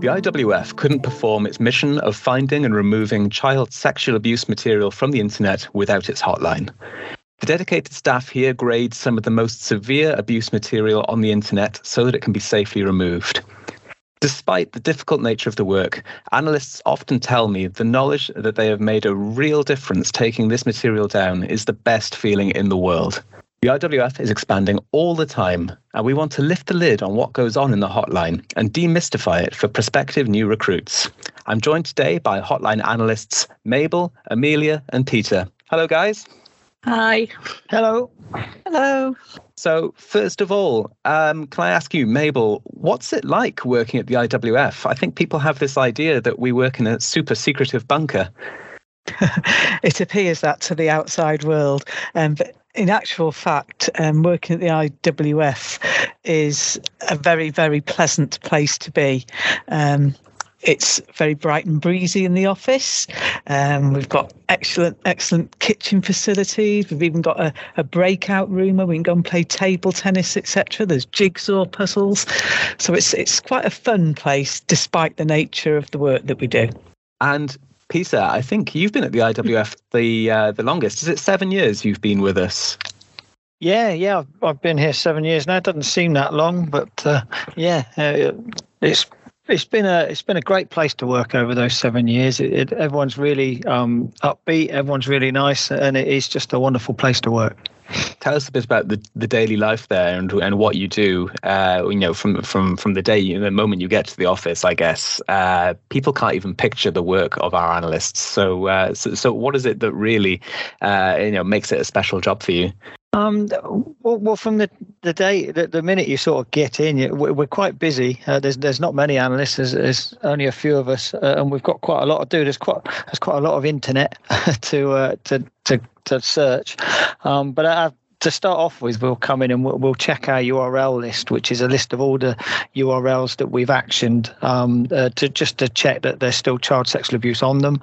The IWF couldn't perform its mission of finding and removing child sexual abuse material from the internet without its hotline. The dedicated staff here grade some of the most severe abuse material on the internet so that it can be safely removed. Despite the difficult nature of the work, analysts often tell me the knowledge that they have made a real difference taking this material down is the best feeling in the world. The IWF is expanding all the time, and we want to lift the lid on what goes on in the hotline and demystify it for prospective new recruits. I'm joined today by hotline analysts Mabel, Amelia, and Peter. Hello, guys. Hi. Hello. Hello. So, first of all, um, can I ask you, Mabel, what's it like working at the IWF? I think people have this idea that we work in a super secretive bunker. it appears that to the outside world, um, but in actual fact, um, working at the IWF is a very, very pleasant place to be. Um, it's very bright and breezy in the office. Um, we've got excellent, excellent kitchen facilities. We've even got a, a breakout room where we can go and play table tennis, etc. There's jigsaw puzzles, so it's it's quite a fun place, despite the nature of the work that we do. And Peter, I think you've been at the IWF the uh, the longest. Is it seven years you've been with us? Yeah, yeah, I've, I've been here seven years now. It doesn't seem that long, but uh, yeah, uh, it's it's been a it's been a great place to work over those seven years. It, it, everyone's really um, upbeat. Everyone's really nice, and it is just a wonderful place to work. Tell us a bit about the, the daily life there and and what you do. Uh, you know, from from from the day you, the moment you get to the office, I guess uh, people can't even picture the work of our analysts. So, uh, so so what is it that really uh, you know makes it a special job for you? Um, well, well, from the, the day, the, the minute you sort of get in, we're, quite busy. Uh, there's there's not many analysts. There's, there's only a few of us, uh, and we've got quite a lot to do. There's quite there's quite a lot of internet to uh, to to to search. Um, but I, to start off with, we'll come in and we'll, we'll, check our URL list, which is a list of all the URLs that we've actioned um, uh, to just to check that there's still child sexual abuse on them.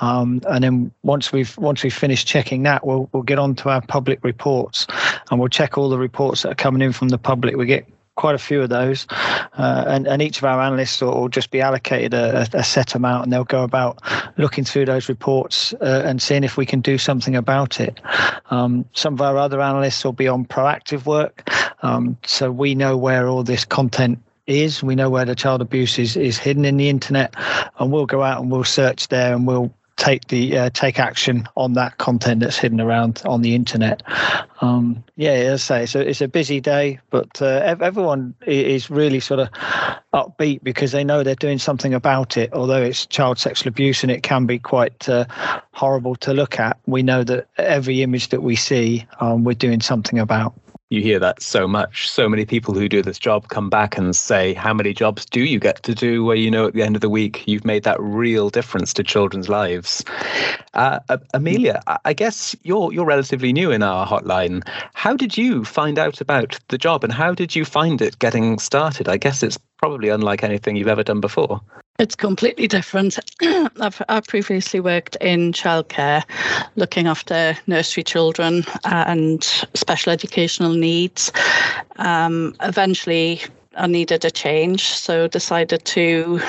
Um, and then once we've once we've finished checking that, we'll we'll get on to our public reports, and we'll check all the reports that are coming in from the public. We get quite a few of those, uh, and and each of our analysts will, will just be allocated a, a, set amount, and they'll go about looking through those reports uh, and seeing if we can do something about it. Um, some of our other analysts will be on proactive work, um, so we know where all this content is. We know where the child abuse is, is hidden in the internet, and we'll go out and we'll search there and we'll take the uh, take action on that content that's hidden around on the internet. Um, yeah, as I say, so it's a busy day, but uh, everyone is really sort of upbeat because they know they're doing something about it. Although it's child sexual abuse and it can be quite uh, horrible to look at, we know that every image that we see, um, we're doing something about you hear that so much. So many people who do this job come back and say, How many jobs do you get to do where you know at the end of the week you've made that real difference to children's lives? Uh, Amelia, I guess you're, you're relatively new in our hotline. How did you find out about the job and how did you find it getting started? I guess it's probably unlike anything you've ever done before. It's completely different. I've, I've previously worked in childcare, looking after nursery children and special educational needs. Um, eventually, I needed a change, so decided to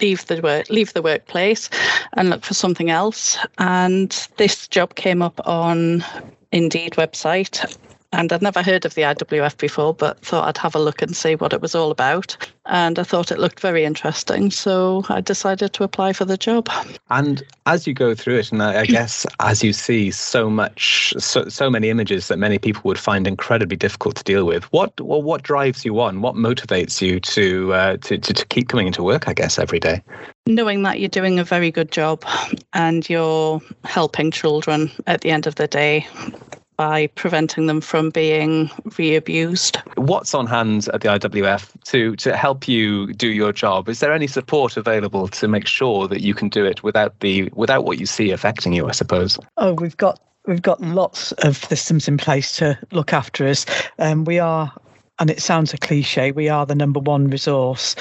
leave the work, leave the workplace, and look for something else. And this job came up on Indeed website and I'd never heard of the IWF before, but thought I'd have a look and see what it was all about. And I thought it looked very interesting, so I decided to apply for the job. And as you go through it, and I, guess as you see so much, so, so many images that many people would find incredibly difficult to deal with, what well, what drives you on? What motivates you to, uh, to, to to keep coming into work? I guess every day knowing that you're doing a very good job and you're helping children at the end of the day by preventing them from being re-abused. What's on hand at the IWF to to help you do your job? Is there any support available to make sure that you can do it without the without what you see affecting you? I suppose. Oh, we've got we've got lots of systems in place to look after us. Um, we are and it sounds a cliche, we are the number one resource.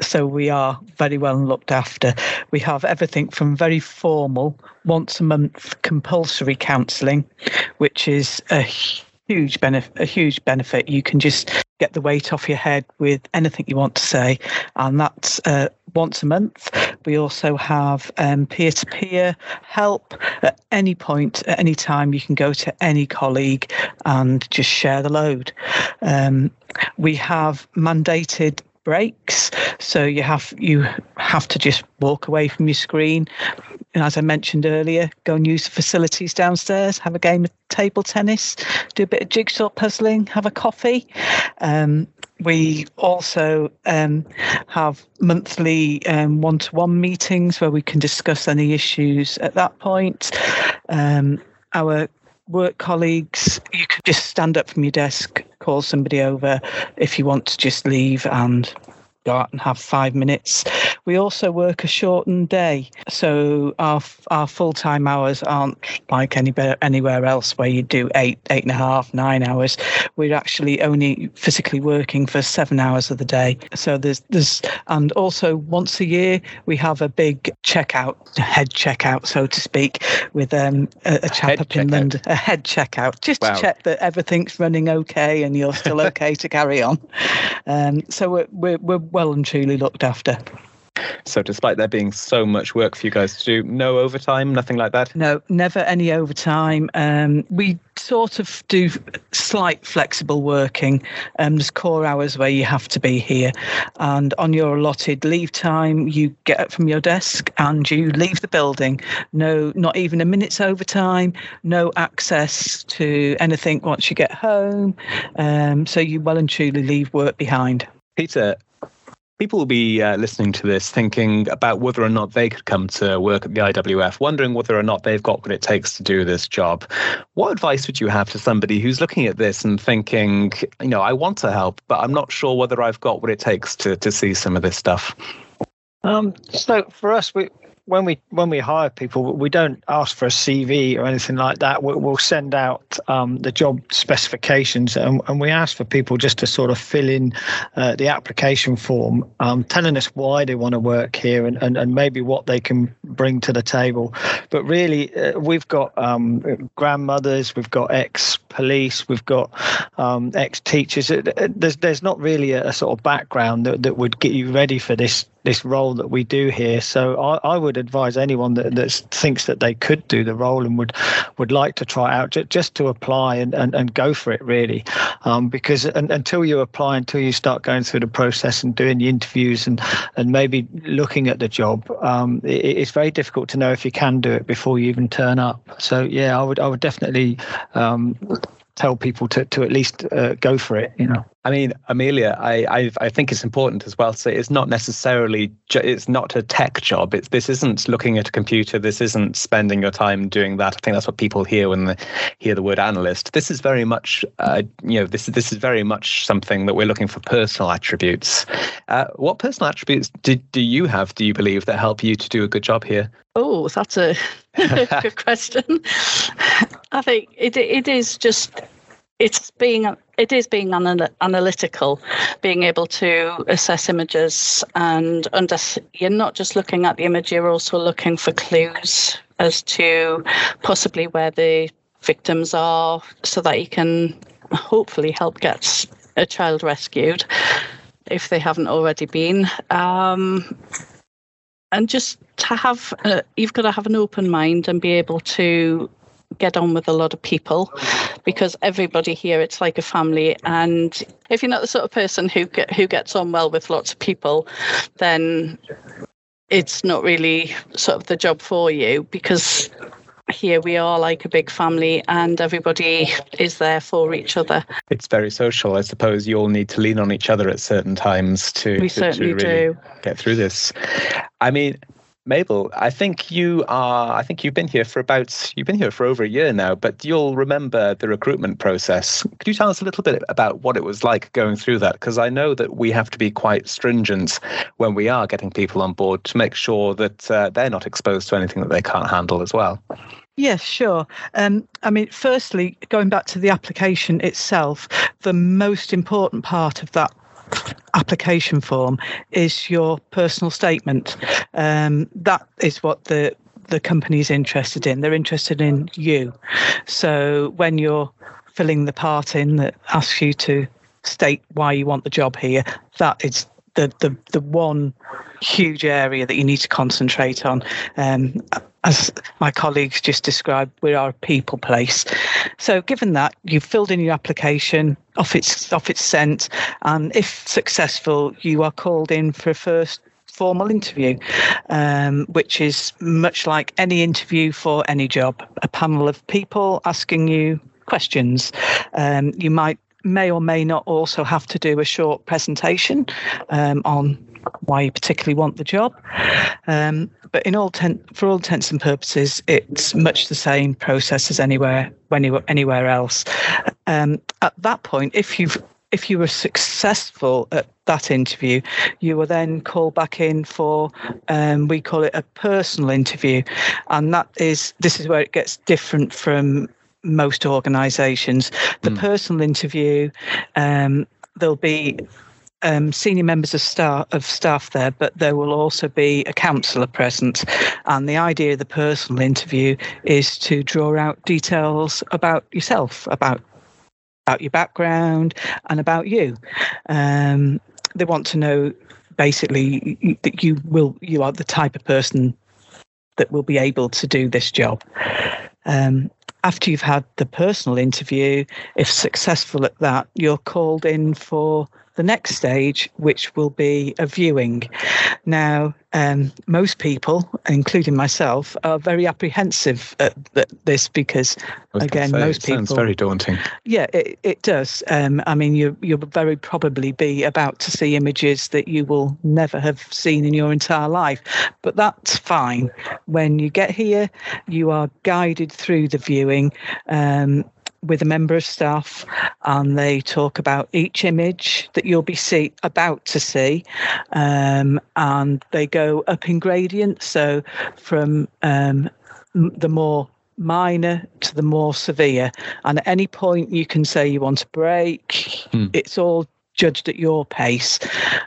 So we are very well looked after. We have everything from very formal, once a month compulsory counselling, which is a huge benefit. A huge benefit. You can just get the weight off your head with anything you want to say, and that's uh, once a month. We also have um, peer-to-peer help at any point, at any time. You can go to any colleague and just share the load. Um, we have mandated breaks. So you have you have to just walk away from your screen. And as i mentioned earlier go and use the facilities downstairs have a game of table tennis do a bit of jigsaw puzzling have a coffee. Um, we also um, have monthly um, one-to-one meetings where we can discuss any issues at that point. Um, our work colleagues, you could just stand up from your desk, call somebody over if you want to just leave and go out and have five minutes. We also work a shortened day, so our our full time hours aren't like anywhere anywhere else where you do eight eight and a half nine hours. We're actually only physically working for seven hours of the day. So there's there's and also once a year we have a big checkout head checkout so to speak with um, a, a chap head up in London a head checkout just wow. to check that everything's running okay and you're still okay to carry on. Um, so we're, we're we're well and truly looked after. So, despite there being so much work for you guys to do, no overtime, nothing like that? No, never any overtime. Um, we sort of do slight flexible working. Um, there's core hours where you have to be here. And on your allotted leave time, you get up from your desk and you leave the building. No, not even a minute's overtime, no access to anything once you get home. Um, so, you well and truly leave work behind. Peter, people will be uh, listening to this thinking about whether or not they could come to work at the IWF, wondering whether or not they've got what it takes to do this job. What advice would you have to somebody who's looking at this and thinking, you know, I want to help, but I'm not sure whether I've got what it takes to, to see some of this stuff? Um, so for us, we, when we when we hire people, we don't ask for a CV or anything like that. We'll, we'll send out um, the job specifications, and, and, we ask for people just to sort of fill in uh, the application form, um, telling us why they want to work here and, and, and maybe what they can bring to the table. But really, uh, we've got um, grandmothers, we've got ex-police, we've got um, ex-teachers. There's there's not really a, a sort of background that, that would get you ready for this this role that we do here. So I, I would advise anyone that, that thinks that they could do the role and would would like to try out just, just to apply and, and, and go for it really, um, because and, until you apply, until you start going through the process and doing the interviews and and maybe looking at the job, um, it, it's very difficult to know if you can do it before you even turn up. So yeah, I would I would definitely. Um, tell people to, to at least uh, go for it you know i mean amelia I, I, I think it's important as well to say it's not necessarily ju- it's not a tech job. It's this isn't looking at a computer. This isn't spending your time doing that. I think that's what people hear when they hear the word analyst. This is very much uh, you know this this is very much something that we're looking for personal attributes. Uh, what personal attributes do, do you have do you believe that help you to do a good job here? Oh, that's a good question. I think it it is just it's being it is being anal- analytical, being able to assess images and under, you're not just looking at the image, you're also looking for clues as to possibly where the victims are, so that you can hopefully help get a child rescued if they haven't already been. Um, and just to have uh, you've got to have an open mind and be able to get on with a lot of people because everybody here it's like a family and if you're not the sort of person who get, who gets on well with lots of people then it's not really sort of the job for you because here we are like a big family and everybody is there for each other. It's very social. I suppose you all need to lean on each other at certain times to, we to, certainly to really do. get through this. I mean, Mabel, I think you are. I think you've been here for about. You've been here for over a year now, but you'll remember the recruitment process. Could you tell us a little bit about what it was like going through that? Because I know that we have to be quite stringent when we are getting people on board to make sure that uh, they're not exposed to anything that they can't handle as well. Yes, sure. Um, I mean, firstly, going back to the application itself, the most important part of that application form is your personal statement. Um, that is what the the company is interested in. They're interested in you. So when you're filling the part in that asks you to state why you want the job here. That is the the the one huge area that you need to concentrate on. Um, as my colleagues just described, we are a people place. So, given that you've filled in your application, off it's off it's sent, and if successful, you are called in for a first formal interview, um, which is much like any interview for any job. A panel of people asking you questions. Um, you might may or may not also have to do a short presentation um, on why you particularly want the job. Um, but in all ten- for all intents and purposes, it's much the same process as anywhere anywhere, anywhere else. Um, at that point, if you've if you were successful at that interview, you were then called back in for um, we call it a personal interview, and that is this is where it gets different from most organisations. The mm. personal interview, um, there'll be um, senior members of staff of staff there, but there will also be a counsellor present. And the idea of the personal interview is to draw out details about yourself, about about your background, and about you. Um, they want to know basically that you will you are the type of person that will be able to do this job. Um, after you've had the personal interview, if successful at that, you're called in for the next stage, which will be a viewing. Now, um, most people, including myself, are very apprehensive at, this because, again, say, most people. Sounds very daunting. Yeah, it, it does. Um, I mean, you, you'll very probably be about to see images that you will never have seen in your entire life. But that's fine. When you get here, you are guided through the viewing. Um, with a member of staff and they talk about each image that you'll be see, about to see. Um, and they go up in gradient so from um, the more minor to the more severe. And at any point you can say you want a break. Hmm. it's all judged at your pace.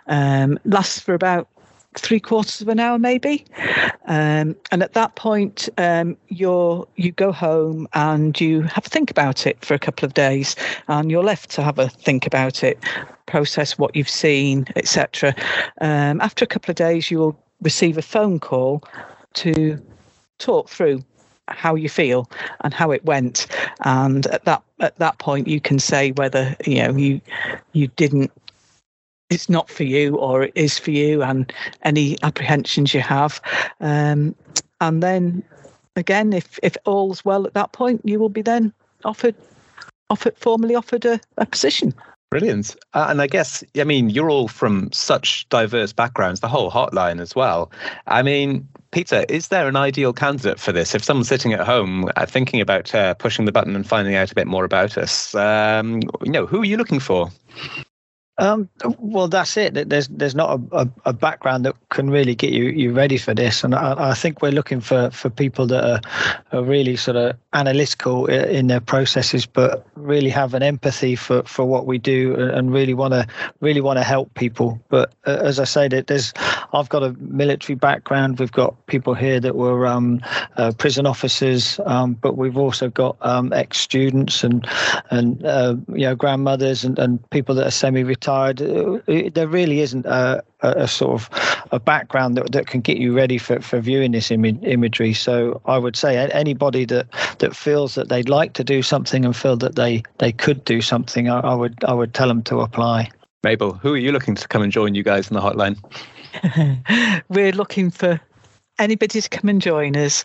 Um, lasts for about three quarters of an hour maybe. Um, and at that point um, you're you go home and you have a think about it for a couple of days and you're left to have a think about it process what you've seen etc um, after a couple of days you will receive a phone call to talk through how you feel and how it went. And at that at that point you can say whether you know you you didn't it's not for you or it is for you and any apprehensions you have um, and then again if if all's well at that point you will be then offered offered formally offered a, a position Brilliant. Uh, and I guess, I mean, you're all from such diverse backgrounds, the whole hotline as well. I mean, Peter, is there an ideal candidate for this? If someone's sitting at home uh, thinking about uh, pushing the button and finding out a bit more about us, um, you know, who are you looking for? Um, well, that's it. There's there's not a, a, a, background that can really get you you ready for this, and I, I think we're looking for, for people that are, are really sort of analytical in their processes, but really have an empathy for, for what we do and really want to really want to help people. But uh, as I say, there's I've got a military background. We've got people here that were um, uh, prison officers, um, but we've also got um, ex students and and uh, you know grandmothers and, and people that are semi retired. Uh, there really isn't a, a, sort of a background that, that can get you ready for, for viewing this Im- imagery. So I would say anybody that, that feels that they'd like to do something and feel that they, they could do something, I, I would I would tell them to apply. Mabel, who are you looking to come and join you guys in the hotline? We're looking for anybody to come and join us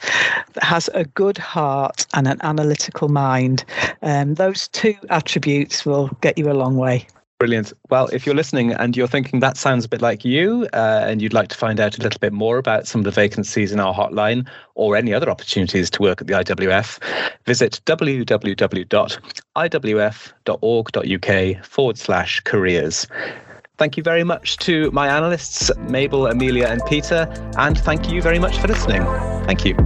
that has a good heart and an analytical mind. Um, those two attributes will get you a long way. Brilliant. Well, if you're listening and you're thinking that sounds a bit like you, uh, and you'd like to find out a little bit more about some of the vacancies in our hotline or any other opportunities to work at the IWF, visit www.iwf.org.uk forward slash careers. Thank you very much to my analysts, Mabel, Amelia, and Peter, and thank you very much for listening. Thank you.